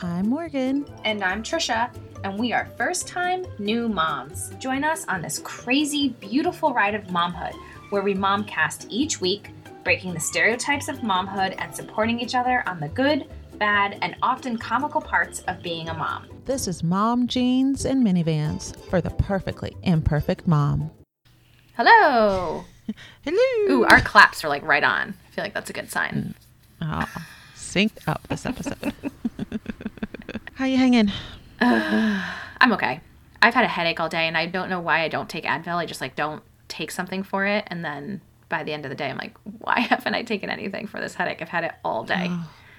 I'm Morgan. And I'm Trisha, and we are first time new moms. Join us on this crazy, beautiful ride of momhood where we momcast each week, breaking the stereotypes of momhood and supporting each other on the good, bad, and often comical parts of being a mom. This is Mom Jeans and Minivans for the perfectly imperfect mom. Hello. Hello. Ooh, our claps are like right on. I feel like that's a good sign. Mm. Ah, oh, synced up this episode. How you hanging? I'm okay. I've had a headache all day and I don't know why I don't take Advil. I just like don't take something for it and then by the end of the day I'm like, why haven't I taken anything for this headache? I've had it all day.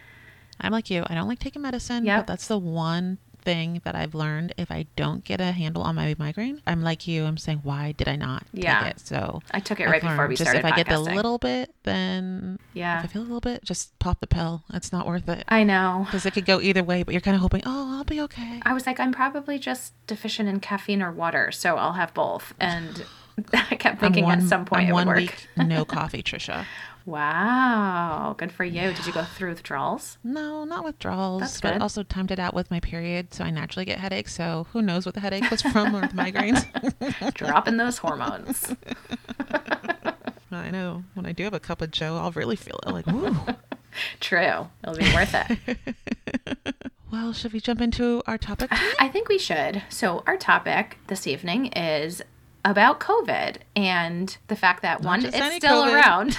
I'm like you. I don't like taking medicine, Yep. but that's the one thing that I've learned. If I don't get a handle on my migraine, I'm like you. I'm saying, why did I not Yeah. take it? So I took it I've right before learned we just started if I get the podcasting. little bit, then Yeah. if I feel a little bit, just pop the pill. It's not worth it I know. because it could go either way. But you're kind of hoping, oh, I'll be okay. I was like, I'm probably just deficient in caffeine or water, so I'll have both. And I kept thinking one, at some point I'm it would one work. week no coffee, Trisha. Wow, good for you. Did you go through withdrawals? No, not withdrawals, That's but good. also timed it out with my period, so I naturally get headaches. So who knows what the headache was from or the migraines? Dropping those hormones. I know when I do have a cup of Joe, I'll really feel it. Like, ooh. True. It'll be worth it. well, should we jump into our topic? tonight? I think we should. So, our topic this evening is about COVID and the fact that one, it's still COVID. around.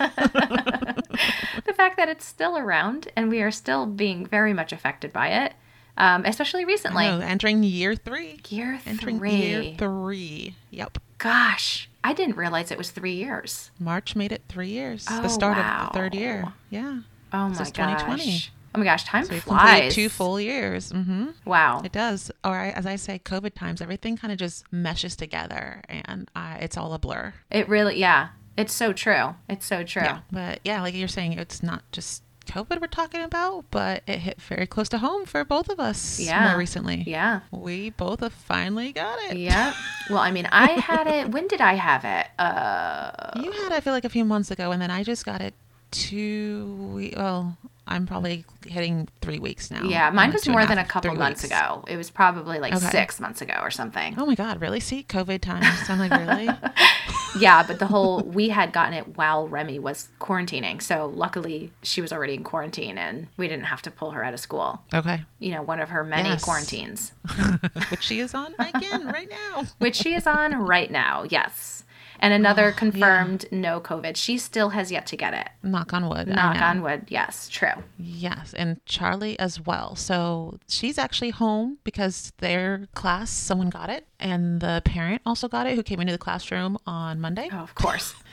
the fact that it's still around and we are still being very much affected by it, um, especially recently. No, entering year three. Year Entering three. year three. Yep. Gosh, I didn't realize it was three years. March made it three years. Oh, the start wow. of the third year. Yeah. Oh my gosh. 2020. Oh my gosh, time So flies. two full years. Mm-hmm. Wow. It does. Or I, as I say, COVID times, everything kind of just meshes together, and I, it's all a blur. It really, yeah. It's so true. It's so true. Yeah. But yeah, like you're saying, it's not just COVID we're talking about, but it hit very close to home for both of us Yeah. more recently. Yeah. We both have finally got it. Yeah. Well, I mean, I had it. When did I have it? Uh, You had, it, I feel like, a few months ago, and then I just got it two. We- well, I'm probably hitting three weeks now. yeah, mine was more than a couple months weeks. ago. It was probably like Okay. six months ago or something. Oh my God, really? See, COVID times. I'm like, really? Yeah, but the whole we had gotten it while Remy was quarantining. So luckily, she was already in quarantine, and we didn't have to pull her out of school. okay. You know, one of her many Yes. quarantines, Which she is on again right now. which she is on right now. Yes. And another oh, confirmed no COVID. She still has yet to get it. Knock on wood. Knock on wood. Yes, true. Yes, and Charlie as well. So she's actually home because their class, someone got it, and the parent also got it who came into the classroom on Monday. Oh, of course.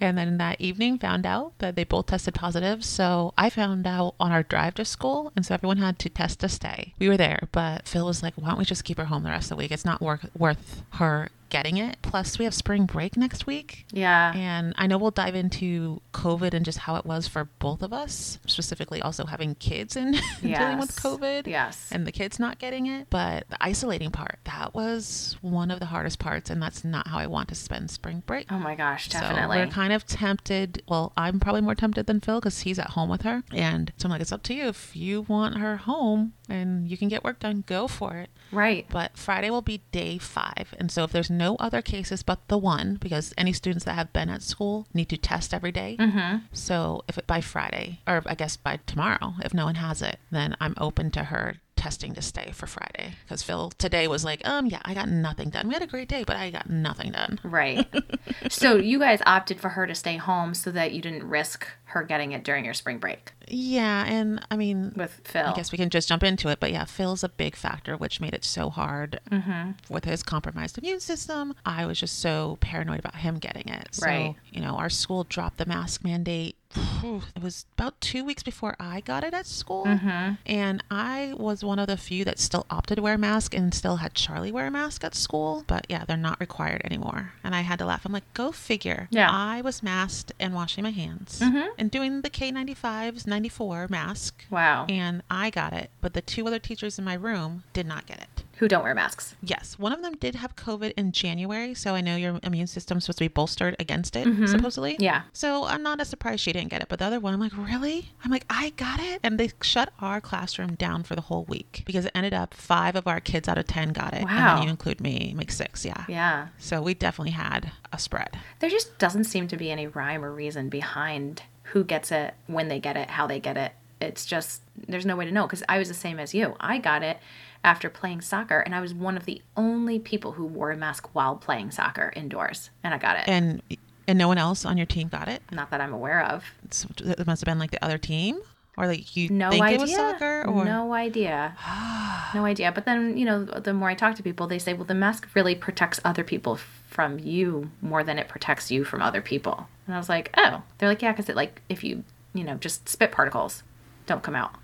And then that evening found out that they both tested positive. So I found out on our drive to school, and so everyone had to test to stay. We were there, but Phil was like, why don't we just keep her home the rest of the week? It's not worth, worth her getting it. Plus, we have spring break next week. Yeah. And I know we'll dive into COVID and just how it was for both of us, specifically also having kids and dealing with COVID Yes. and the kids not getting it. But the isolating part, that was one of the hardest parts. And that's not how I want to spend spring break. Oh my gosh, So definitely. we're kind of tempted. Well, I'm probably more tempted than Phil because he's at home with her. And so I'm like, it's up to you. If you want her home and you can get work done, go for it. right. But Friday will be day five. And so if there's no other cases but the one, because any students that have been at school need to test every day. Mm-hmm. So if it by Friday, or I guess by tomorrow, if no one has it, then I'm open to her testing to stay for Friday. Because Phil today was like, um, yeah, I got nothing done. We had a great day, but I got nothing done. Right. so you guys opted for her to stay home so that you didn't risk her getting it during your spring break Yeah, and I mean, with Phil. I guess we can just jump into it. But yeah, Phil's a big factor, which made it so hard Mm-hmm. with his compromised immune system. I was just so paranoid about him getting it. So, Right. you know, our school dropped the mask mandate. It was about two weeks before I got it at school. Mm-hmm. And I was one of the few that still opted to wear a mask and still had Charlie wear a mask at school. But yeah, they're not required anymore. And I had to laugh. I'm like, go figure. Yeah. I was masked and washing my hands Mhm. and doing the K95s 94 mask Wow. and I got it, but the two other teachers in my room did not get it. Who don't wear masks. Yes, one of them did have COVID in January, so I know your immune system's supposed to be bolstered against it, supposedly. Mm-hmm. Yeah. So I'm not as surprised she didn't get it. But the other one, I'm like, really? I'm like, I got it. And they shut our classroom down for the whole week because it ended up five of our kids out of 10 got it. And Wow. then you include me, make six. Yeah. Yeah. So we definitely had a spread. There just doesn't seem to be any rhyme or reason behind who gets it, when they get it, how they get it. It's just, there's no way to know because I was the same as you. I got it after playing soccer, and I was one of the only people who wore a mask while playing soccer indoors, and I got it. And and no one else on your team got it. Not that I'm aware of. So it must have been like the other team, or like you No think idea. it was soccer, or No idea. no idea. But then, you know, the more I talk to people, they say, well, the mask really protects other people from you more than it protects you from other people. And I was like, oh. They're like, yeah, because it, like, if you, you know, just spit particles don't come out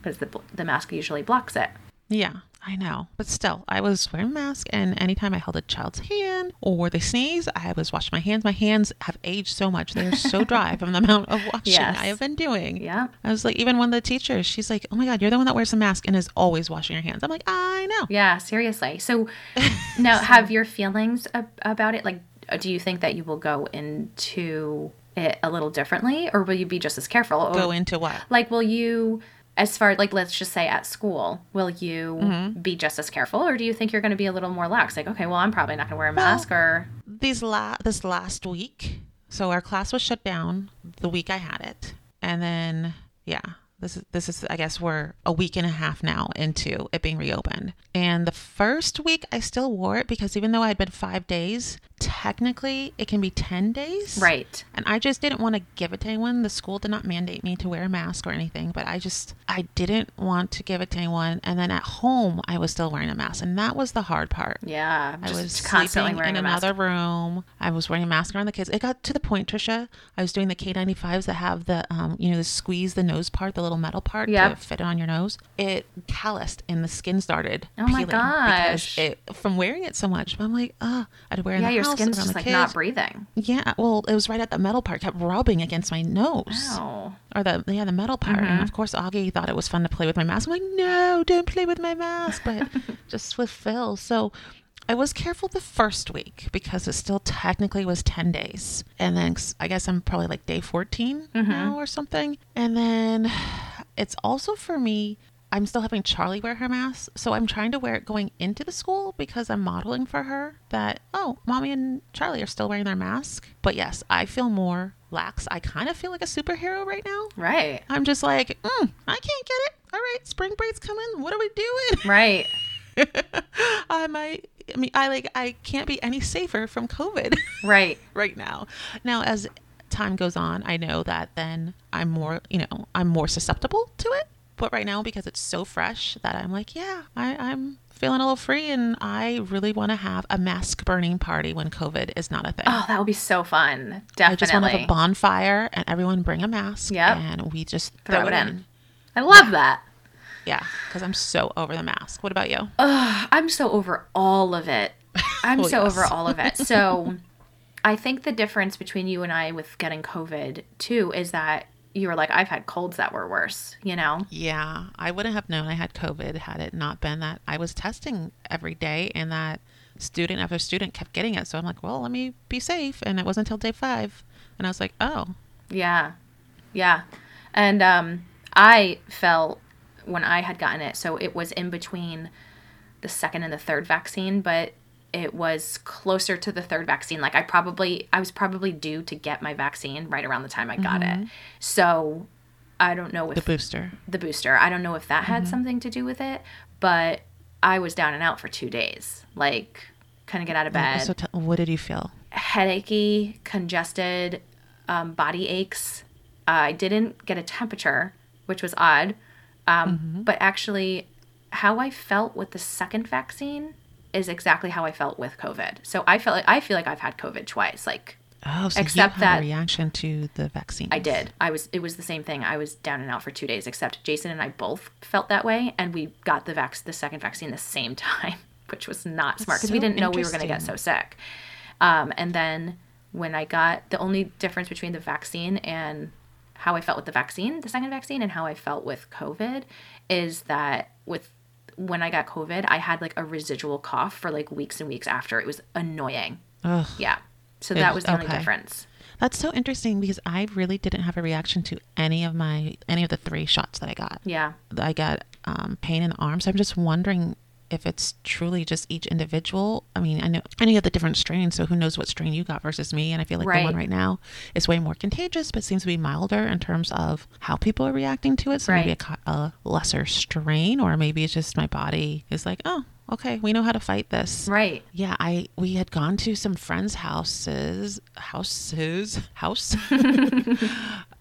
because the, the mask usually blocks it. Yeah, I know. But still, I was wearing a mask, and anytime I held a child's hand or they sneeze, I was washing my hands. My hands have aged so much; they are so dry from the amount of washing Yes. I have been doing. Yeah. I was like, even one of the teachers, she's like, "Oh my god, you're the one that wears a mask and is always washing your hands." I'm like, I know. Yeah, seriously. So now, have your feelings ab- about it, like, do you think that you will go into it a little differently or will you be just as careful? Or- Go into what? like will you as far like let's just say at school will you Mm-hmm. be just as careful or do you think you're going to be a little more lax like okay well i'm probably not going to wear a mask or These la- this last week, so our class was shut down the week I had it, and then yeah. This is this is I guess we're a week and a half now into it being reopened. And the first week I still wore it because even though I had been five days, technically it can be ten days. right And I just didn't want to give it to anyone. The school did not mandate me to wear a mask or anything, but I just I didn't want to give it to anyone. And then at home I was still wearing a mask, and that was the hard part. yeah I just was constantly sleeping wearing in a mask another room. I was wearing a mask around the kids. It got to the point, Trisha. I was doing the K95s that have the, um, you know, the squeeze the nose part, the little metal part Yep. to fit it on your nose. It calloused and the skin started Oh my gosh. because it from wearing it so much. I'm like, oh, I had to wear it yeah your house, skin's just like kids. not breathing Yeah, well, it was right at the metal part. Kept rubbing against my nose, oh or the yeah the metal part. And mm-hmm. of course, Augie thought it was fun to play with my mask. I'm like, no, don't play with my mask, but just with Phil. So I was careful the first week because it still technically was ten days, and then I guess I'm probably like day 14 now or something. And then it's also for me. I'm still having Charlie wear her mask, so I'm trying to wear it going into the school because I'm modeling for her that oh, mommy and Charlie are still wearing their mask. But yes, I feel more lax. I kind of feel like a superhero right now. right I'm just like, mm, I can't get it. All right, spring break's coming. What are we doing? right I might. I mean, I like. I can't be any safer from COVID right right now. Now, as time goes on, I know that then I'm more. You know, I'm more susceptible to it. But right now, because it's so fresh, that I'm like, yeah, I, I'm feeling a little free, and I really want to have a mask burning party when COVID is not a thing. oh that would be so fun Definitely. I just want to have a bonfire and everyone bring a mask. Yep. And we just throw it in i love that Yeah, because I'm so over the mask. What about you? Ugh, I'm so over all of it. I'm Well, so yes. over all of it. So I think the difference between you and I with getting COVID too is that you were like, I've had colds that were worse, you know? Yeah, I wouldn't have known I had COVID had it not been that I was testing every day and that student after student kept getting it. So I'm like, well, let me be safe. And it wasn't until day five. And I was like, oh, Yeah. Yeah. And um, I felt when I had gotten it, so it was in between the second and the third vaccine, but it was closer to the third vaccine. Like I probably, I was probably due to get my vaccine right around the time I got it. So I don't know if the booster. the booster. I don't know if that had something to do with it, but I was down and out for two days. Like, couldn't get out of bed. So t- what did you feel? Headachy, congested, um, body aches. I didn't get a temperature, which was odd. Um, But actually, how I felt with the second vaccine is exactly how I felt with COVID. So I felt like I feel like I've had COVID twice. Like Oh, so Except that- a reaction to the vaccine. I did. I was. It was the same thing. I was down and out for two days. Except Jason and I both felt that way, and we got the vac- the second vaccine the same time, which was not smart because we didn't know we were going to get so sick. Um, and then when I got the only difference between the vaccine and how I felt with the vaccine, the second vaccine, and how I felt with COVID, is that with when I got COVID, I had like a residual cough for like weeks and weeks after. It was annoying. Ugh. Yeah. So that was- was the only difference. That's so interesting because I really didn't have a reaction to any of my any of the three shots that I got. Yeah. I got um, pain in the arms. I'm just wondering if it's truly just each individual. I mean, I know I know you have the different strains, so who knows what strain you got versus me? And I feel like the one Right. right now is way more contagious, but seems to be milder in terms of how people are reacting to it. So maybe a, a lesser strain, or maybe it's just my body is like, oh, okay, we know how to fight this. Right. Yeah, I we had gone to some friends' houses, houses, house,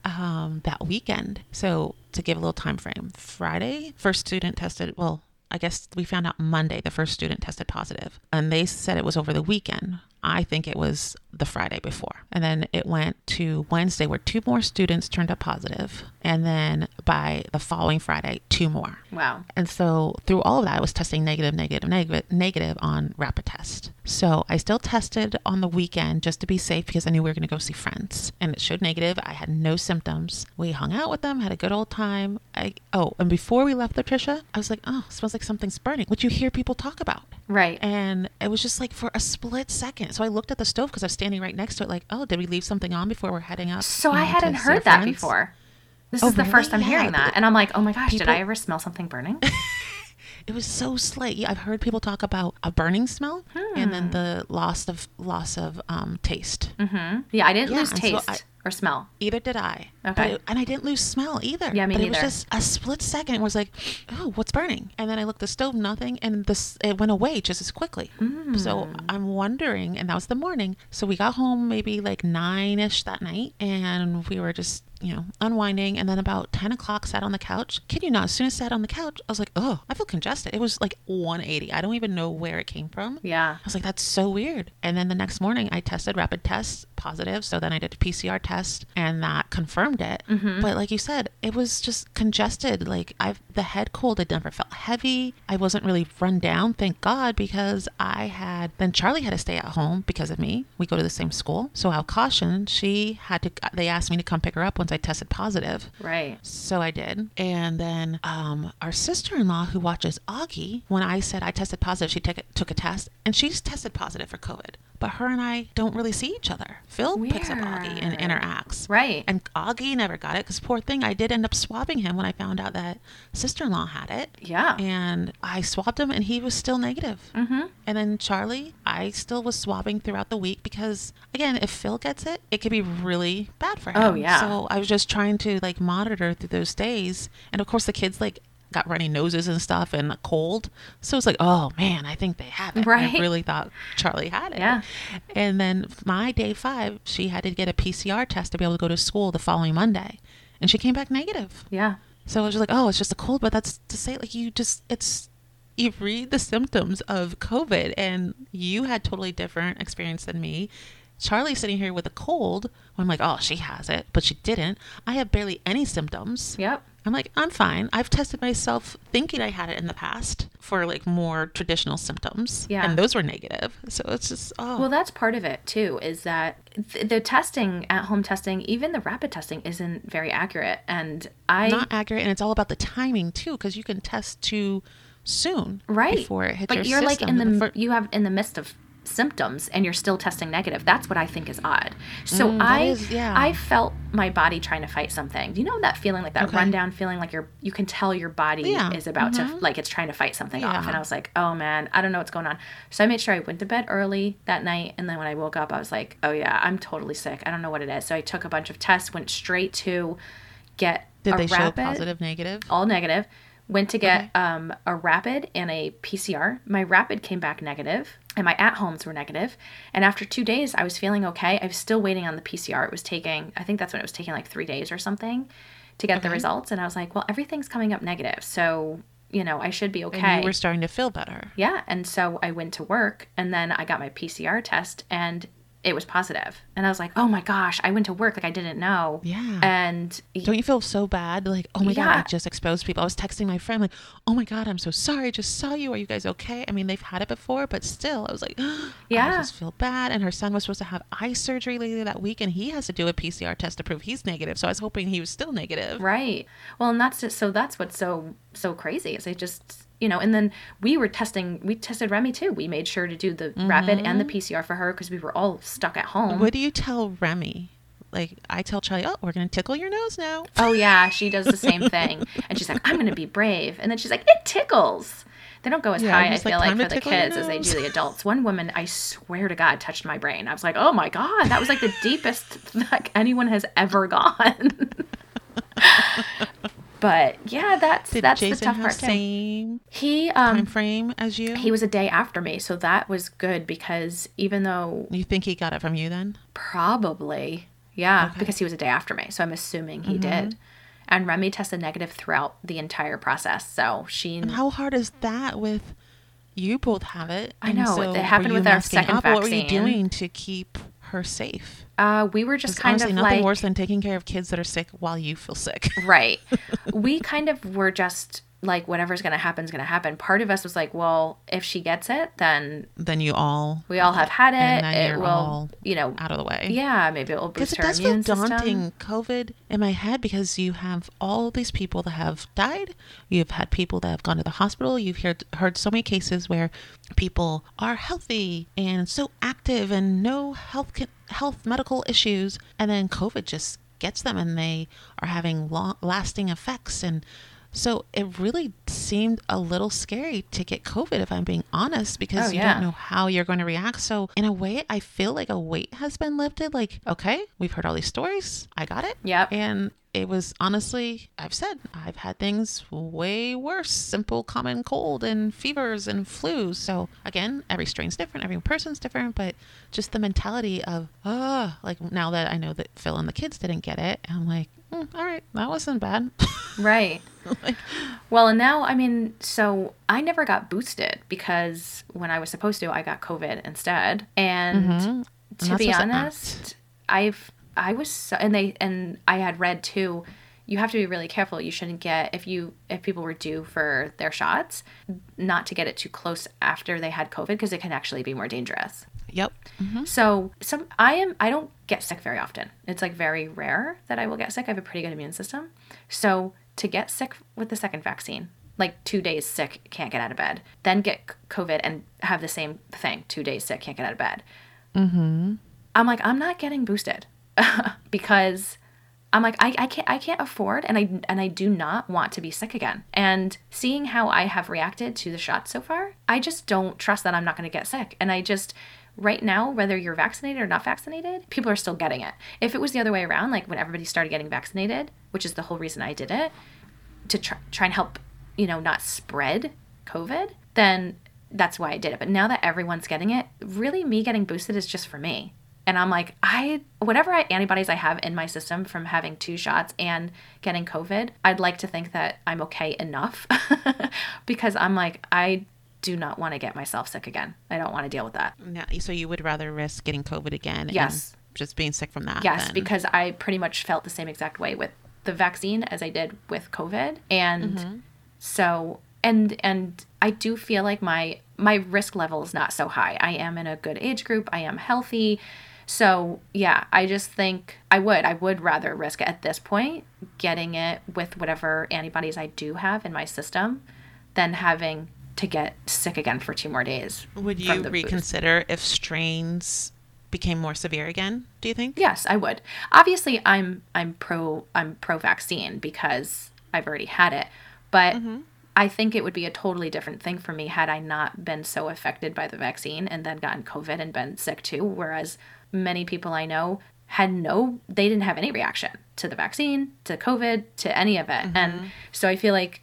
um, that weekend. So to give a little time frame, Friday, first student tested. Well, I guess we found out Monday the first student tested positive, and they said it was over the weekend. I think it was the Friday before. And then it went to Wednesday where two more students turned up positive, and then by the following Friday, two more. Wow. And so through all of that, I was testing negative, negative, negative, negative on rapid test. So I still tested on the weekend just to be safe because I knew we were going to go see friends, and it showed negative. I had no symptoms. We hung out with them, had a good old time. I oh, and before we left, Patricia, I was like, oh, it smells like something's burning, which you hear people talk about. Right. And it was just like for a split second. So I looked at the stove because I was standing right next to it, like, oh, did we leave something on before we're heading up? So you I know, hadn't heard that friends? before. This Oh, is the really? first I'm Yeah, hearing that. And I'm like, oh my gosh, did I ever smell something burning? It was so slight. Yeah, I've heard people talk about a burning smell and then the loss of loss of um, taste. hmm Yeah, I didn't Yeah, lose and so taste I- or smell. Either did I. Okay. it- and I didn't lose smell either. Yeah, me but it was just a split second. It was like, oh, what's burning? And then I looked at the stove, nothing, and this it went away just as quickly. So Mm. I'm wondering, and that was the morning. So we got home maybe like nine ish that night, and we were just you know unwinding. And then about ten o'clock, sat on the couch. Kid you not? As soon as I sat on the couch, I was like, oh, I feel congested. It was like 180. I don't even know where it came from. Yeah. I was like, that's so weird. And then the next morning, I tested rapid test positive. So then I did a PCR test, and that confirmed it. Mm-hmm. But like you said, it was just congested. Like I've the head cold. It never felt heavy. I wasn't really run down, thank God, because I had. Then Charlie had to stay at home because of me. We go to the same school, so out of caution, she had to. They asked me to come pick her up once I tested positive. Right. So I did. And then um, our sister in law, who watches Augie, when I said I tested positive, she took a, took a test and she's tested positive for COVID. But her and I don't really see each other. Phil picks up Augie and interacts. Right. And Augie never got it because poor thing, I did end up swabbing him when I found out that sister in law had it. Yeah. And I swabbed him and he was still negative. Mm-hmm. And then Charlie, I still was swabbing throughout the week because, again, if Phil gets it, it could be really bad for him. Oh, yeah. So I was just trying to like monitor through those days. And of course, the kids like got runny noses and stuff and a cold. So it's like, oh man, I think they have it. Right. I really thought Charlie had it. Yeah. And then my day five, she had to get a PCR test to be able to go to school the following Monday. And she came back negative. Yeah. So I was like, oh, it's just a cold, but that's to say, like, you just, it's, you read the symptoms of COVID and you had totally different experience than me. Charlie's sitting here with a cold. I'm like, oh, she has it, but she didn't. I have barely any symptoms. Yep. I'm like, I'm fine. I've tested myself thinking I had it in the past for like more traditional symptoms. Yeah. And those were negative. So it's just, oh. Well, that's part of it too. Is that th- the testing at home testing, even the rapid testing, isn't very accurate. And I not accurate. And it's all about the timing too, because you can test too soon. right Before it hits but your you're like in system. the you have in the midst of symptoms and you're still testing negative that's what i think is odd so Mm, i is- yeah. i felt my body trying to fight something do you know that feeling like that Okay. rundown feeling like you're you can tell your body Yeah. is about to Mhm. like it's trying to fight something off and i was like oh man i don't know what's going on so i made sure i went to bed early that night and then when i woke up i was like oh yeah i'm totally sick i don't know what it is so i took a bunch of tests went straight to get Did a they show positive, negative? all negative. Went to get um, a rapid and a PCR. My rapid came back negative, and my at homes were negative. And after two days, I was feeling okay. I was still waiting on the PCR. It was taking, I think that's when it was taking like three days or something to get the results. And I was like, well, everything's coming up negative. So, you know, I should be okay. And you were starting to feel better. yeah. And so I went to work, and then I got my PCR test, and it was positive. And I was like, oh my gosh, I went to work like I didn't know. Yeah. And Don't you feel so bad? Like, oh my God, I just exposed people. I was texting my friend, like, oh my God, I'm so sorry. I just saw you. Are you guys okay? I mean, they've had it before, but still, I was like, I Yeah. I just feel bad. And her son was supposed to have eye surgery later that week, and he has to do a PCR test to prove he's negative. So I was hoping he was still negative. Right. Well, and that's just, so that's what's so so crazy is I just you know, and then we were testing. We tested Remy too. We made sure to do the rapid and the mm-hmm. PCR for her because we were all stuck at home. What do you tell Remy? Like I tell Charlie, oh, we're gonna tickle your nose now. Oh yeah, she does the same thing, and she's like, "I'm gonna be brave," and then she's like, "It tickles." They don't go as Yeah, high, I just like, feel like, for the kids as they do the adults. One woman, I swear to God, touched my brain. I was like, "Oh my God, that was like the deepest like anyone has ever gone." but yeah, that's Did that's Jason the tough part same He time um frame as you? he was a day after me, so that was good because even though you think he got it from you then? Probably. Yeah, Okay. because he was a day after me. So I'm assuming he Mm-hmm. did. And Remy tested negative throughout the entire process. So she And how hard is that with you both have it? I know, so it happened with our second up? What were you doing to keep her safe? Uh we were just kind honestly of nothing like worse than taking care of kids that are sick while you feel sick. right. we kind of were just like whatever's going to happen is going to happen. Part of us was like, well, if she gets it, then then you all we all have had it. It will, you know, out of the way. yeah, maybe it will Because boost her does feel daunting, system. COVID, in my head, because you have all these people that have died. You've had people that have gone to the hospital. You've heard heard so many cases where people are healthy and so active and no health ca- health medical issues, and then COVID just gets them, and they are having long lasting effects and. So it really seemed a little scary to get COVID, if I'm being honest, because Oh, you yeah. don't know how you're going to react. So in a way, I feel like a weight has been lifted. Like, okay, we've heard all these stories. I got it. Yep. And it was honestly, I've said, I've had things way worse, simple common cold and fevers and flus. So again, every strain's different, every person's different, but just the mentality of, ah, like now that I know that Phil and the kids didn't get it, I'm like, mm, all right, that wasn't bad. Right. Like, Well, and now, I mean, so I never got boosted because when I was supposed to, I got COVID instead. And Mhm. To be honest, I've, I was, so, and they, and I had read too, you have to be really careful. You shouldn't get, if you, if people were due for their shots, not to get it too close after they had COVID because it can actually be more dangerous. yep. Mhm. So some I am I don't get sick very often. It's like very rare that I will get sick. I have a pretty good immune system. So to get sick with the second vaccine, like two days sick, can't get out of bed, then get COVID and have the same thing, two days sick, can't get out of bed. Mm-hmm. I'm like, I'm not getting boosted because I'm like, I, I can't I can't afford and I and I do not want to be sick again. And seeing how I have reacted to the shots so far, I just don't trust that I'm not gonna get sick. And I just right now, whether you're vaccinated or not vaccinated, people are still getting it. If it was the other way around, like when everybody started getting vaccinated, which is the whole reason I did it, to try, try and help, you know, not spread COVID, then that's why I did it. But now that everyone's getting it, really me getting boosted is just for me. And I'm like, I whatever I, antibodies I have in my system from having two shots and getting COVID, I'd like to think that I'm okay enough because I'm like, I do not want to get myself sick again. I don't want to deal with that. Yeah, so you would rather risk getting COVID again? and Yes. just being sick from that. Yes, than- because I pretty much felt the same exact way with the vaccine as I did with COVID. And mm-hmm. so and and I do feel like my my risk level is not so high. I am in a good age group. I am healthy. So, yeah, I just think I would I would rather risk at this point getting it with whatever antibodies I do have in my system than having to get sick again for two more days. Would you the boost. reconsider if strains became more severe again? Do you think? Yes, I would. Obviously, I'm I'm pro I'm pro vaccine because I've already had it, but mm-hmm. I think it would be a totally different thing for me had I not been so affected by the vaccine and then gotten COVID and been sick too. Whereas many people I know had no, they didn't have any reaction to the vaccine, to COVID, to any of it, and so I feel like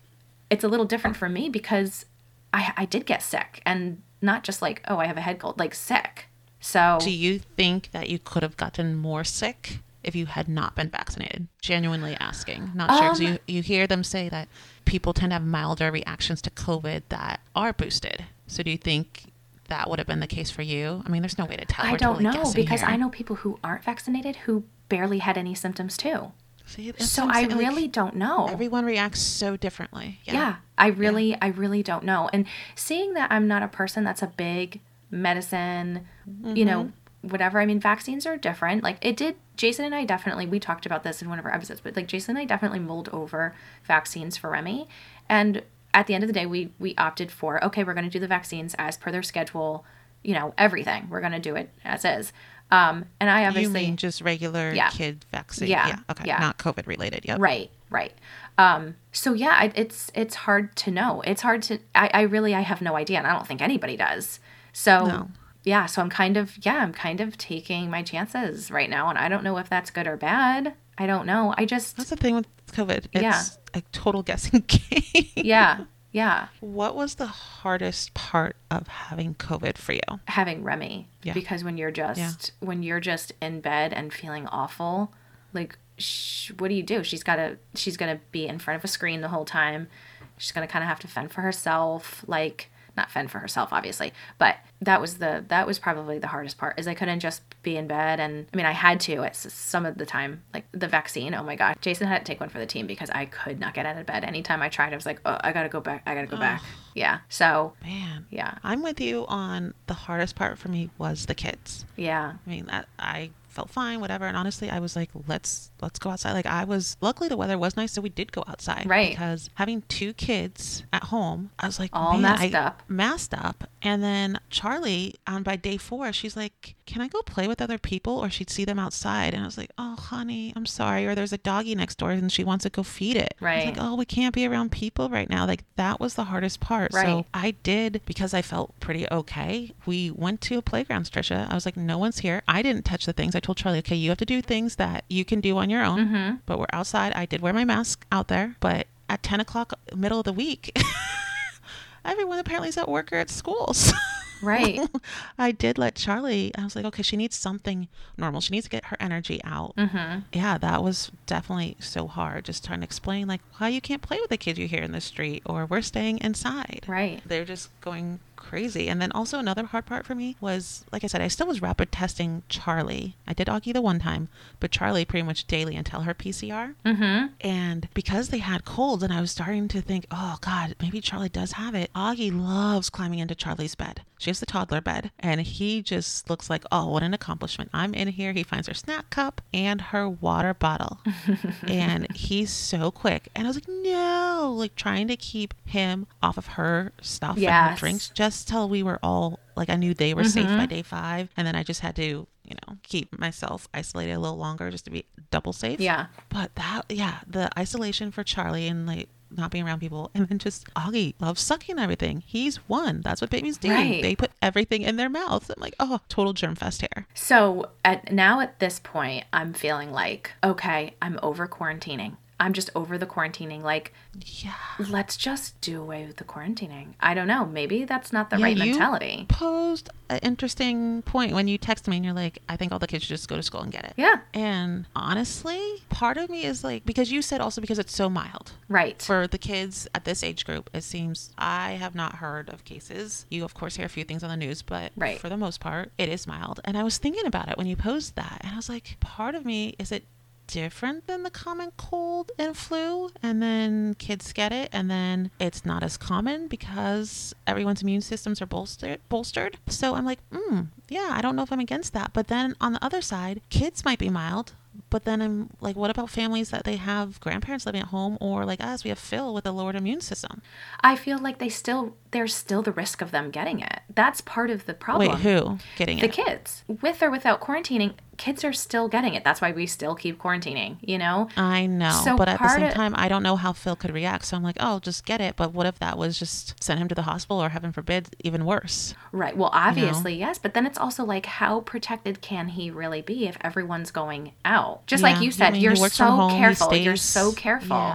it's a little different for me because I I did get sick and not just like oh I have a head cold, like sick. So Do you think that you could have gotten more sick if you had not been vaccinated? Genuinely asking, not sure. Um, you you hear them say that people tend to have milder reactions to COVID that are boosted. So do you think that would have been the case for you? I mean, there's no way to tell. I We're don't totally know because here. I know people who aren't vaccinated who barely had any symptoms too. See, So I'm like, really don't know. everyone reacts so differently. yeah. I really I really don't know. And seeing that I'm not a person that's a big medicine, you know, mm-hmm. whatever. I mean, vaccines are different. Like it did. Jason and I definitely we talked about this in one of our episodes, but like Jason and I definitely mulled over vaccines for Remy, and at the end of the day, we we opted for okay, we're going to do the vaccines as per their schedule. You know, everything we're going to do it as is. Um, and I obviously you mean just regular Yeah. kid vaccine? Yeah, Okay. yeah. Not COVID related. Yep. Right, right. Um, so yeah, I, it's it's hard to know. It's hard to. I, I really I have no idea, and I don't think anybody does. So No. yeah, so I'm kind of yeah, I'm kind of taking my chances right now, and I don't know if that's good or bad. I don't know. I just That's the thing with COVID. It's Yeah. a total guessing game. yeah, yeah. What was the hardest part of having COVID for you? Having Remy Yeah. because when you're just when you're just in bed and feeling awful, like sh- what do you do? She's got to she's gonna be in front of a screen the whole time. She's gonna kind of have to fend for herself, like not fend for herself, obviously, but that was the that was probably the hardest part is I couldn't just be in bed and I mean I had to at some of the time like the vaccine oh my god Jason had to take one for the team because I could not get out of bed. Anytime I tried I was like oh I gotta go back I gotta go back. Yeah so Man. yeah. I'm with you on the hardest part for me was the kids. yeah. I mean, that I felt fine, whatever. And honestly, I was like, let's let's go outside. Like I was luckily the weather was nice, so we did go outside. Right. Because having two kids at home, I was like, All man, messed I- up. Masked up. And then Charlie, on by day four, she's like, Can I go play with other people? Or she'd see them outside. And I was like, Oh, honey, I'm sorry. Or there's a doggy next door and she wants to go feed it. I was Right. like, Oh, we can't be around people right now. Like that was the hardest part. Right. So I did because I felt pretty okay. We went to a playground, Trisha. I was like, no one's here. I didn't touch the things. I told Charlie, okay, you have to do things that you can do on your own. Mm-hmm. But we're outside. I did wear my mask out there. But at 10 o'clock, middle of the week, everyone apparently is at work or at schools. right I did let Charlie, I was like, okay, she needs something normal. She needs to get her energy out. mm-hmm Yeah, that was definitely so hard. Just trying to explain, like, why you can't play with the kids you hear in the street, or we're staying inside right they're just going crazy. And then also another hard part for me was, like I said, I still was rapid testing Charlie. I did Augie the one time, but Charlie pretty much daily until her PCR. mm-hmm And because they had colds, and I was starting to think, oh God, maybe Charlie does have it. Augie loves climbing into Charlie's bed. She has the toddler bed, and he just looks like, oh, what an accomplishment. I'm in here. He finds her snack cup and her water bottle. and he's so quick. And I was like, no, like trying to keep him off of her stuff and her drinks just till we were all like, I knew they were safe by mm-hmm. day five. And then I just had to, you know, keep myself isolated a little longer just to be double safe. yeah But that, yeah, the isolation for Charlie and like not being around people, and then just Augie loves sucking everything. He's one. That's what babies do. Right. They put everything in their mouth. I'm like, oh, total germ fest here. So at now at this point, I'm feeling like, okay, I'm over quarantining. I'm just over the quarantining. Like, Yeah. let's just do away with the quarantining. I don't know. Maybe that's not the Yeah, right you- mentality. Posed an interesting point when you text me and you're like, I think all the kids should just go to school and get it. Yeah. And honestly, part of me is like, because you said also because it's so mild. Right. For the kids at this age group, it seems I have not heard of cases. You, of course, hear a few things on the news, but Right. for the most part, it is mild. And I was thinking about it when you posed that, and I was like, part of me is it different than the common cold and flu and then kids get it and then it's not as common because everyone's immune systems are bolstered bolstered so i'm like mm, yeah i don't know if i'm against that but then on the other side kids might be mild but then I'm like, what about families that they have grandparents living at home, or like us, we have Phil with a lowered immune system? I feel like they still there's still the risk of them getting it. That's part of the problem. Wait, who getting The it? kids, with or without quarantining, kids are still getting it. That's why we still keep quarantining. You know. I know, So but at the same of- time, I don't know how Phil could react. So I'm like, oh, just get it. But what if that was just send him to the hospital, or heaven forbid, even worse? Right. Well, obviously, yes, but then it's also like how protected can he really be if everyone's going out? Just like Yeah, you I said, mean, you're so home, he careful. You're so careful.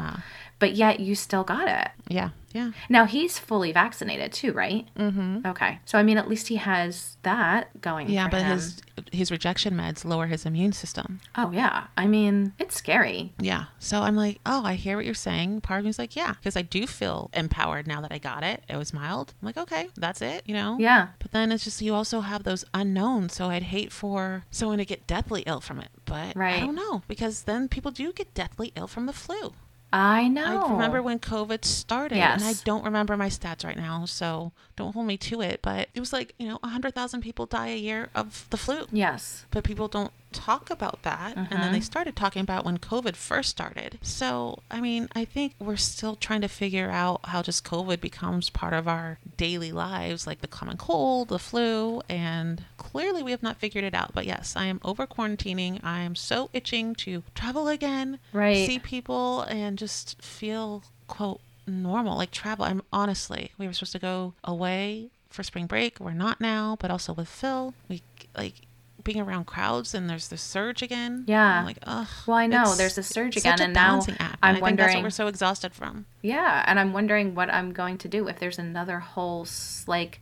But yet you still got it. Yeah, yeah. Now he's fully vaccinated too, right? Mm-hmm. Okay. So I mean, at least he has that going. Yeah, but him. his his rejection meds lower his immune system. Oh yeah. I mean, it's scary. Yeah. So I'm like, oh, I hear what you're saying. Part of me's like, yeah, because I do feel empowered now that I got it. It was mild. I'm like, okay, that's it, you know? Yeah. But then it's just you also have those unknowns. So I'd hate for someone to get deathly ill from it. But right. I don't know because then people do get deathly ill from the flu. I know. I remember when COVID started, and I don't remember my stats right now, so don't hold me to it. But it was like, you know, 100,000 people die a year of the flu. Yes. But people don't talk about that. And then they mm-hmm. started talking about when COVID first started. So, I mean, I think we're still trying to figure out how just COVID becomes part of our daily lives, like the common cold, the flu, and clearly we have not figured it out. But yes, I am over quarantining. I am so itching to travel again, Right. see people, and just feel, quote, normal, like travel. I'm honestly, we were supposed to go away for spring break. We're not now, but also with Phil, we like being around crowds and there's the surge again. Yeah. I'm like, ugh. Well, I know, there's a surge again, a and now act. I'm and I think that's what we're so exhausted from. Yeah, and I'm wondering what I'm going to do if there's another whole like,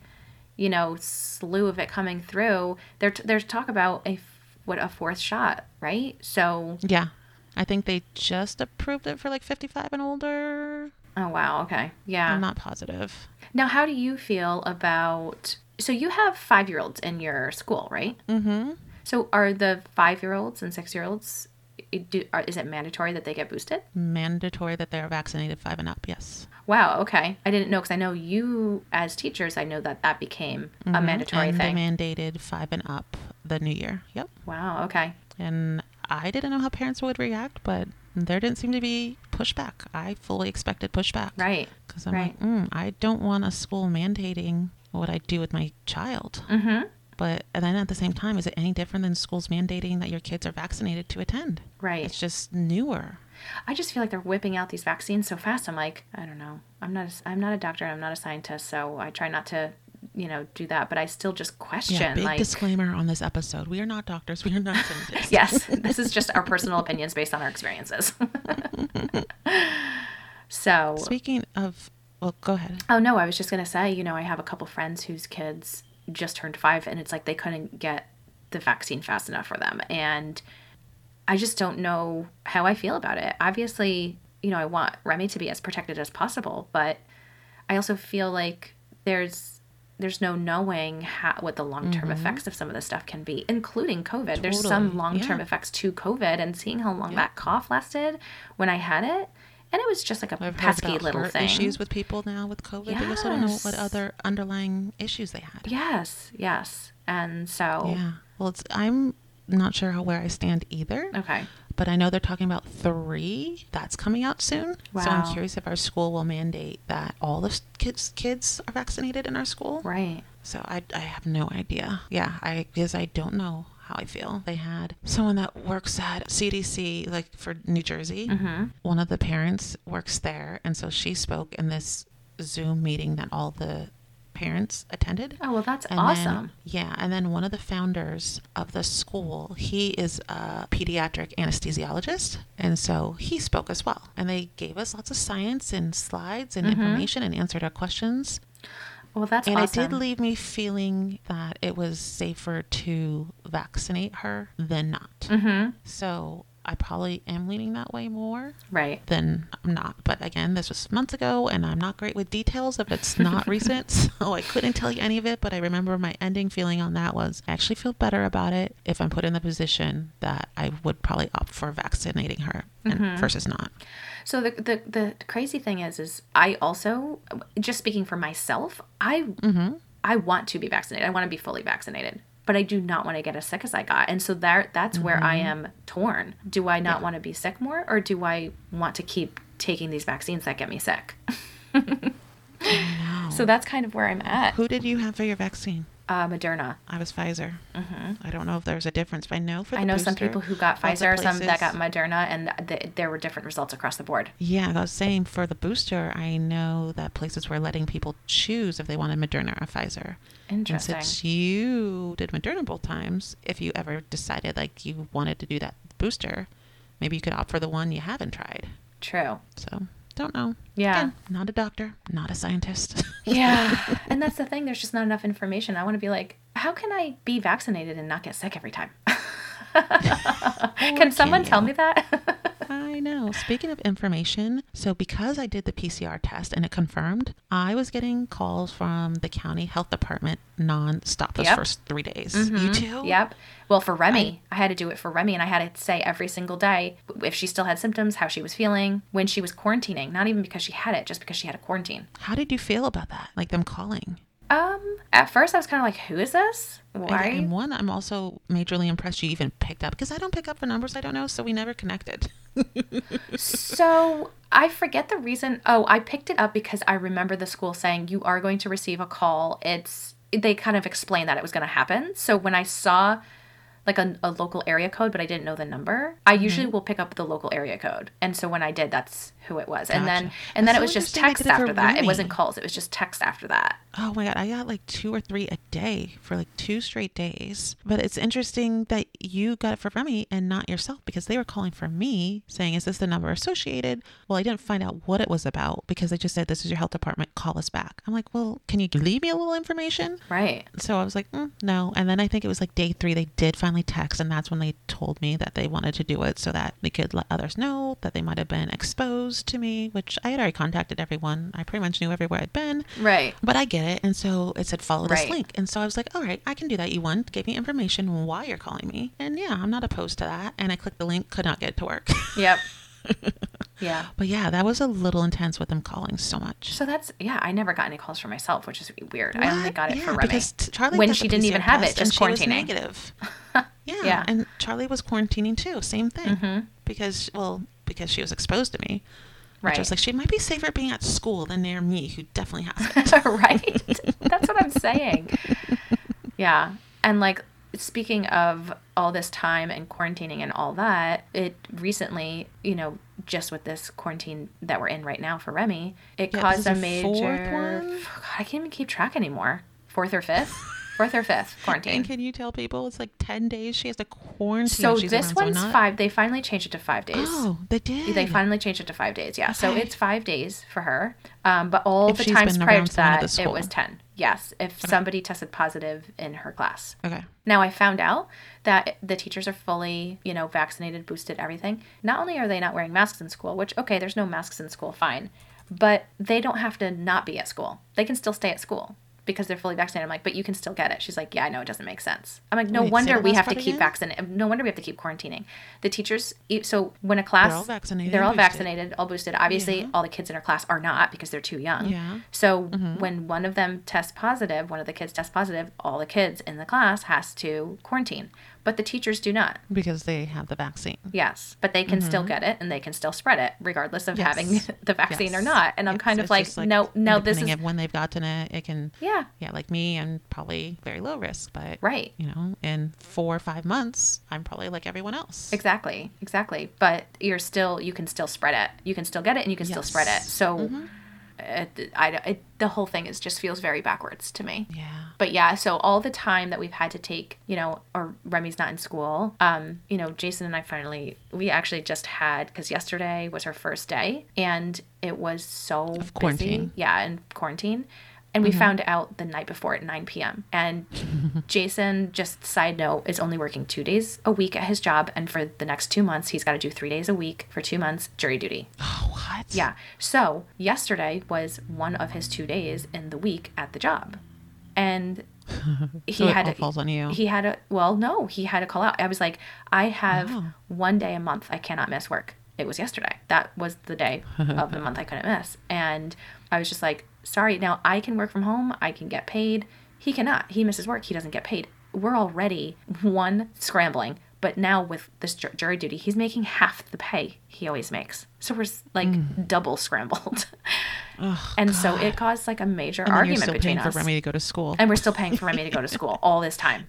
you know, slew of it coming through. There, there's talk about a what a fourth shot, right? So, Yeah. I think they just approved it for like 55 and older. oh wow, okay, yeah. I'm not positive. Now, how do you feel about? So you have five year olds in your school, right? Mm-hmm. So are the five year olds and six year olds? Do, are, is it mandatory that they get boosted? Mandatory that they're vaccinated five and up. Yes. Wow. Okay, I didn't know because I know you as teachers. I know that that became a mandatory Mm-hmm. and thing. they mandated five and up the new year. Yep. wow. Okay. And I didn't know how parents would react, but there didn't seem to be pushback. I fully expected pushback. Right. Because I'm Right. like, mm, I don't want a school mandating what I do with my child. Mm-hmm. But and then at the same time, is it any different than schools mandating that your kids are vaccinated to attend? Right. It's just newer. I just feel like they're whipping out these vaccines so fast. I'm like, I don't know. I'm not. A, I'm not a doctor. I'm not a scientist. So I try not to, you know, do that. But I still just question. Yeah, big like, disclaimer on this episode. We are not doctors. We are not scientists. yes, this is just our personal opinions based on our experiences. so, Speaking of, well, go ahead. oh no, I was just gonna say, you know, I have a couple friends whose kids just turned five, and it's like they couldn't get the vaccine fast enough for them, and I just don't know how I feel about it. Obviously, you know, I want Remy to be as protected as possible, but I also feel like there's there's no knowing how, what the long term mm-hmm. effects of some of this stuff can be, including COVID. There's some long term yeah. effects to COVID, and seeing how long that cough lasted when I had it, and it was just like a I've pesky little thing. issues with people now with COVID. They also don't know what other underlying issues they had. Yes, yes, and so Yeah. Well, it's I'm not sure how where I stand either. okay, But I know they're talking about three. That's coming out soon. Wow. So I'm curious if our school will mandate that all the kids kids are vaccinated in our school. right, So I, I have no idea. Yeah, I because I don't know how I feel. They had someone that works at CDC, like for New Jersey. mm-hmm. One of the parents works there, and so she spoke in this Zoom meeting that all the parents attended. Oh well, that's And awesome. Then, yeah, and then one of the founders of the school, he is a pediatric anesthesiologist, and so he spoke as well. And they gave us lots of science and slides and information and answered our questions. Well, that's and awesome. it did leave me feeling that it was safer to vaccinate her than not. mm-hmm. So I probably am leaning that way more Right. than I'm not. But again, this was months ago, and I'm not great with details if it's not recent. So I couldn't tell you any of it. But I remember my ending feeling on that was I actually feel better about it if I'm put in the position that I would probably opt for vaccinating her and versus not. So the, the the crazy thing is, is I also, just speaking for myself, I Mm-hmm. I want to be vaccinated. I want to be fully vaccinated, but I do not want to get as sick as I got. And so there, that's where I Mm-hmm. am torn. Do I not want to be sick more, or do I want to keep taking these vaccines that get me sick? So that's kind of where I'm at. Who did you have for your vaccine? Uh, Moderna. I was Pfizer. Mm-hmm. I don't know if there was a difference, but I know for the I know some people who got Pfizer, some that got Moderna, and th- there were different results across the board. Yeah, I was saying for the booster, I know that places were letting people choose if they wanted Moderna or Pfizer. Interesting. And since you did Moderna both times, if you ever decided like you wanted to do that booster, maybe you could opt for the one you haven't tried. True. So don't know. Yeah. Again, not a doctor, not a scientist. Yeah. and that's the thing. There's just not enough information. I want to be like, how can I be vaccinated and not get sick every time? can someone can tell me that? I I know. Speaking of information, so because I did the PCR test and it confirmed, I was getting calls from the county health department nonstop those Yep. first three days. You mm-hmm. too? Yep. Well, for Remy, I, had to do it for Remy, and I had to say every single day if she still had symptoms, how she was feeling when she was quarantining. Not even because she had it, just because she had a quarantine. How did you feel about that? Like them calling? Um, at first I was kind of like, "Who is this? And- Why?" And one, I'm also majorly impressed you even picked up because I don't pick up the numbers I don't know, so we never connected. So I forget the reason. Oh, I picked it up because I remember the school saying you are going to receive a call. It's they kind of explained that it was going to happen. So when I saw like a, a local area code, but I didn't know the number, I Mm-hmm. usually will pick up the local area code. And so when I did, that's who it was. And then Gotcha. and then That's it was just text did it for after that. It wasn't calls. It was just text after that. Oh my god, I got like two or three a day for like two straight days. But it's interesting that you got it for Remy and not yourself because they were calling for me saying, Is this the number associated? Well, I didn't find out what it was about because they just said, This is your health department, call us back. I'm like, Well, can you leave me a little information? Right. So I was like, mm, no. And then I think it was like day three, they did finally text, and that's when they told me that they wanted to do it so that they could let others know that they might have been exposed to me, which I had already contacted everyone. I pretty much knew everywhere I'd been. Right. But I get it. And so it said follow this Right. link. And so I was like, all right, I can do that. You won, gave me information why you're calling me. And yeah, I'm not opposed to that. And I clicked the link, could not get it to work. Yep. yeah. but yeah, that was a little intense with them calling so much. So that's yeah. I never got any calls for myself, which is weird. I only got it yeah, for Remy because Charlie when she didn't even have it, just quarantining. negative. yeah, Yeah. and Charlie was quarantining too. Same thing. Mhm. Because well, because she was exposed to me. Which I Right. was like, she might be safer being at school than near me, who definitely has it. right? That's what I'm saying. Yeah. And like speaking of all this time and quarantining and all that, it recently, you know, just with this quarantine that we're in right now for Remy, it Yeah, caused a major? God, I can't even keep track anymore. Fourth or fifth? Fourth or fifth And quarantine. can you tell people it's like 10 days she has to quarantine? So this so one's not- five. They finally changed it to five days. Oh, they did. They finally changed it to five days. Yeah, so it's five days for her. Um, but all If the times prior to that, it was ten. Yes, if somebody tested positive in her class. Okay. Now I found out that the teachers are fully, you know, vaccinated, boosted, everything. Not only are they not wearing masks in school, which okay, there's no masks in school, fine, but they don't have to not be at school. They can still stay at school because they're fully vaccinated. I'm like, but you can still get it. She's like, yeah, I know it doesn't make sense. I'm like, no Wait, wonder we have to keep vaccinated. No wonder we have to keep quarantining. The teachers, so when a class, They're all vaccinated they're all boosted. vaccinated, all boosted. Obviously, Yeah. all the kids in her class are not because they're too young. Yeah. So Mm-hmm. when one of them tests positive, one of the kids tests positive, all the kids in the class has to quarantine. But the teachers do not. Because they have the vaccine. Yes, but they can still get it and they can still spread it regardless of Mm-hmm. Yes. having the vaccine or not. And I'm Yes, kind of like, just no, no, this is when they've gotten it. It can, yeah, yeah, like me, I'm probably very low risk, but right. you know, in four or five months, I'm probably like everyone else. Exactly, exactly. But you're still, you can still spread it. You can still get it and you can still spread it. Yes. So Mhm. It, I, it, the whole thing is just feels very backwards to me. Yeah. but yeah so all the time that we've had to take you know or remy's not in school um you know jason and i finally we actually just had because yesterday was her first day and it was so Of quarantine. busy. yeah and quarantine and we mm-hmm. found out the night before at 9 p.m. And Jason, just side note, is only working two days a week at his job. And for the next two months, he's got to do three days a week for two months jury duty. Oh, what? Yeah. So yesterday was one of his two days in the week at the job. And he So had falls on you. He had a well, no, he had a call out. I was like, I have Wow. one day a month I cannot miss work. It was yesterday. That was the day of the month I couldn't miss. And I was just like, sorry, now I can work from home, I can get paid. He cannot. He misses work, he doesn't get paid. We're already one scrambling, but now with this jury duty, he's making half the pay he always makes. So we're like mm. double scrambled. Oh, and so it caused like a major and you're argument still between paying us. for Remy to go to school. And we're still paying for Remy to go to school all this time.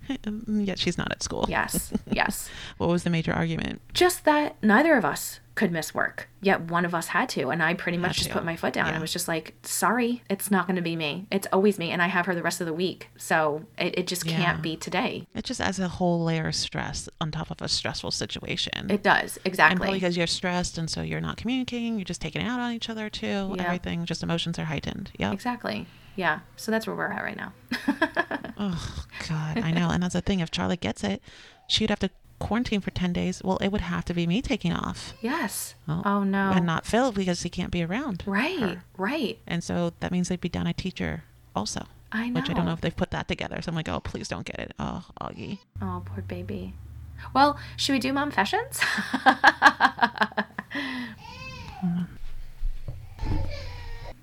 Yet she's not at school. Yes, yes. What was the major argument? Just that neither of us could miss work, yet one of us had to. And I pretty much Had just to. put my foot down Yeah. and was just like, sorry, it's not going to be me. It's always me. And I have her the rest of the week. So it, it just Yeah. can't be today. It just adds a whole layer of stress on top of a stressful situation. It does. Exactly. and probably because you're stressed and so you're not communicating, you're just taking it out on each other too. Yeah. Everything, just emotions are heightened. Yeah. exactly. Yeah. So that's where we're at right now. Oh God, I know. And that's the thing. If Charlotte gets it, she'd have to quarantine for 10 days, well, it would have to be me taking off. Yes. Oh. Oh, no. And not Phil because he can't be around. right. her. Right. And so that means they'd be down a teacher also. I know. Which I don't know if they've put that together. So I'm like, oh, please don't get it. Oh, Augie. Oh, poor baby. Well, should we do mom fashions?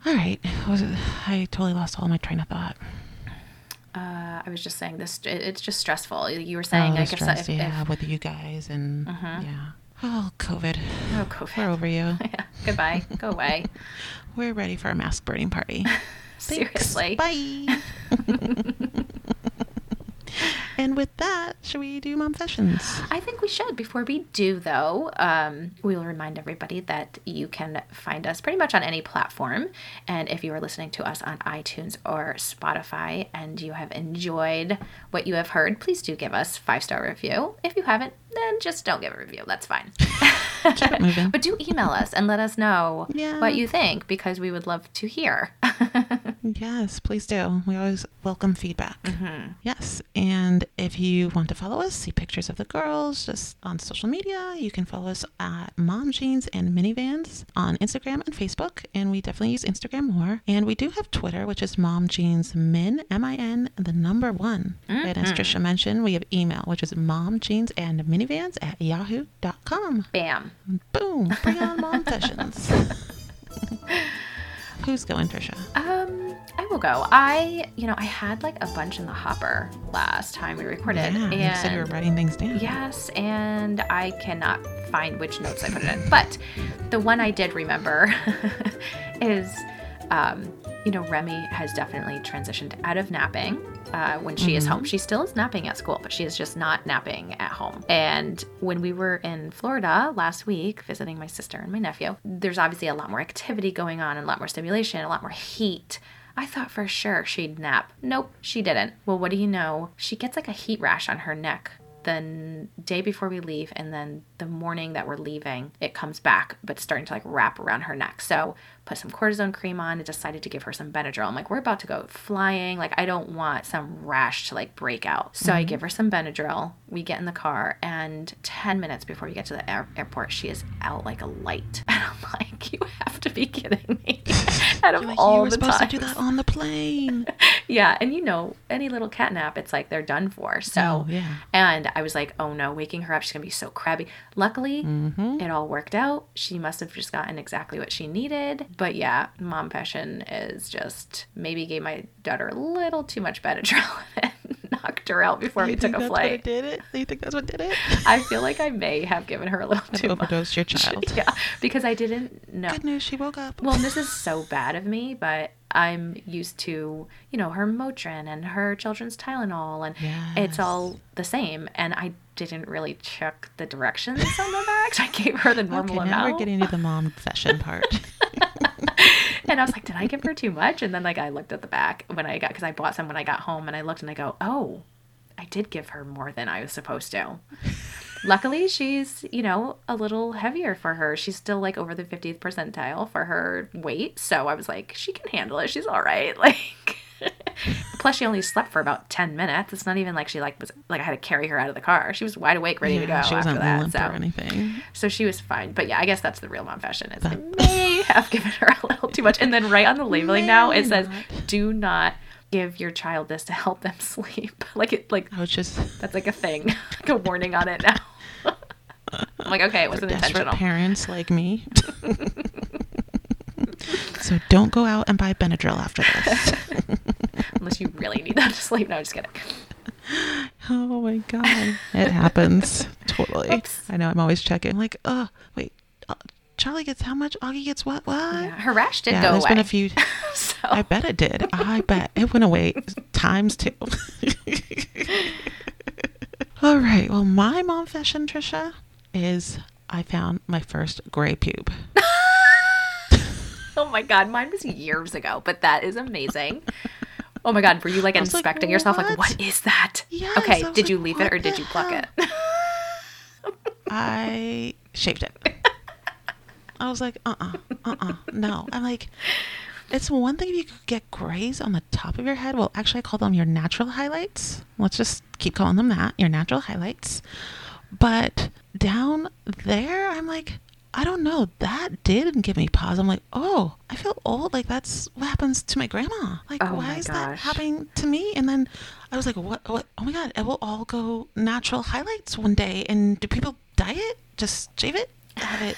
All right. I totally lost all my train of thought. Uh, I was just saying this. It, it's just stressful. You were saying, oh, guess, stress, if, yeah, if, with you guys and yeah. Oh, COVID. oh, COVID. We're over you. Yeah. Goodbye. Go away. We're ready for a mask burning party. Seriously. Bye. And with that, should we do mom sessions? I think we should. Before we do, though, um, we will remind everybody that you can find us pretty much on any platform. And if you are listening to us on iTunes or Spotify and you have enjoyed what you have heard, please do give us five star review. If you haven't, then just don't give a review. That's fine. Keep it moving. but do email us and let us know Yeah. what you think because we would love to hear. Yes, please do. We always welcome feedback. Mm-hmm. Yes, and if you want to follow us, see pictures of the girls just on social media, you can follow us at Mom Jeans and Minivans on Instagram and Facebook. And we definitely use Instagram more. And we do have Twitter, which is Mom Jeans Min, M I N, the number one. And as Trisha mentioned, we have email, which is Mom Jeans and Minivans at yahoo.com. Bam. Boom, bring on mom sessions. Who's going, Trisha? Um, I will go. I, you know, I had like a bunch in the hopper last time we recorded. yeah, you said you were writing things down. Yes, and I cannot find which notes I put it in. But the one I did remember is, um, you know, Remy has definitely transitioned out of napping uh, when she is home. She still is napping at school, but she is just not napping at home. And when we were in Florida last week visiting my sister and my nephew, there's obviously a lot more activity going on and a lot more stimulation, a lot more heat. I thought for sure she'd nap. Nope, she didn't. Well, what do you know? She gets like a heat rash on her neck the day before we leave and then the morning that we're leaving it comes back but starting to like wrap around her neck so put some cortisone cream on and decided to give her some benadryl. I'm like we're about to go flying. Like i don't want some rash to like break out. So i mm-hmm. give her some benadryl. We get in the car and 10 minutes before we get to the air- airport she is out like a light. And i'm like you have to be kidding me. Out of like, all you were the supposed times. to do that on the plane. Yeah, and you know, any little cat nap, it's like they're done for. So, Oh, yeah. and I was like, oh no, waking her up, she's gonna be so crabby. Luckily, Mm-hmm. it all worked out. She must have just gotten exactly what she needed. But yeah, mom fashion is just maybe gave my daughter a little too much Benadryl and knocked her out before we You took think a flight. did it? You think that's what did it? I feel like I may have given her a little too much. Overdosed your child. Yeah, because I didn't know. Good news, she woke up. Well, this is so bad of me, but I'm used to, you know, her Motrin and her children's Tylenol, and it's all the same. And I didn't really check the directions on the bags. I gave her the normal okay, now amount. we're getting to the mom fashion part. And I was like, did I give her too much? And then, like, I looked at the back when I got, because I bought some when I got home, and I looked and I go, oh, I did give her more than I was supposed to. Luckily, she's, you know, a little heavier for her. She's still like over the 50th percentile for her weight. So I was like, she can handle it. She's all right. Like, plus she only slept for about 10 minutes. It's not even like she like was like I had to carry her out of the car. She was wide awake, ready to go she after wasn't that. So, or anything. so she was fine. But yeah, I guess that's the real mom fashion is I may have given her a little too much. And then right on the labeling now it says, not. do not give your child this to help them sleep. Like it like I was just that's like a thing, like a warning on it now. I'm like, okay, it wasn't intentional. parents like me. so don't go out and buy Benadryl after this. Unless you really need that to sleep. No, just kidding. Oh my god, it happens totally. Oops. I know. I'm always checking. like, oh wait, uh, Charlie gets how much? Augie gets what? What? Yeah, her rash did Yeah, go there's away. been a few. so I bet it did. I bet it went away times two. All right. Well, my mom fashion, Trisha, is I found my first gray pube. Oh my god, mine was years ago, but that is amazing. Oh my god, were you like I was like, inspecting yourself? Like, "What?" is that? Yes, okay, did you leave it or did you pluck hell?" it? I shaved it. I was like, uh uh-uh, uh, uh no. I'm like, it's one thing if you could get grays on the top of your head. Well, actually, I call them your natural highlights. Let's just keep calling them that your natural highlights. But down there, I'm like, I don't know. That didn't give me pause. I'm like, oh, I feel old. Like that's what happens to my grandma. Like, Oh why is that happening to me? And then I was like, what? What? Oh my god! It will all go natural highlights one day. And do people dye it? Just shave it? Have it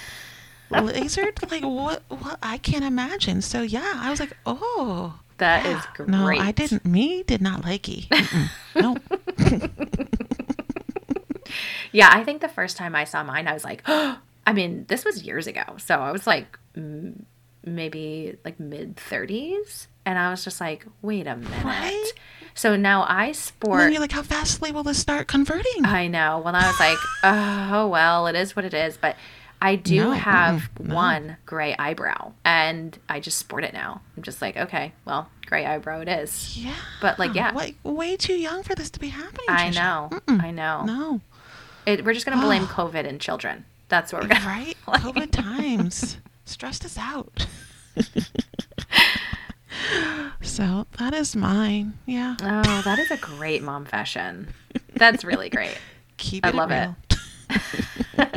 lasered? like what? What? I can't imagine. So yeah, I was like, oh. That is yeah. great. No, I didn't. Me did not likey. Mm-mm. no. Yeah, I think the first time I saw mine, I was like, oh, I mean, this was years ago. So I was like, mm, maybe like mid 30s. And I was just like, wait a minute. Right? So now I sport. And you're like, how fastly will this start converting? I know. Well, I was like, oh, well, it is what it is. But I do No, have no. one gray eyebrow and I just sport it now. I'm just like, okay, well, gray eyebrow it is. yeah. But, like, yeah. Like, way too young for this to be happening. I know. Mm-mm. I know. No. It, we're just going to blame COVID and children. That's what we're going. Right? COVID times stressed us out. so that is mine. Yeah. Oh, that is a great mom fashion. That's really great. Keep I it love it. real.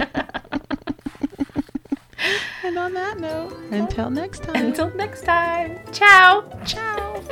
and on that note, until next time. Until next time. Ciao. Ciao.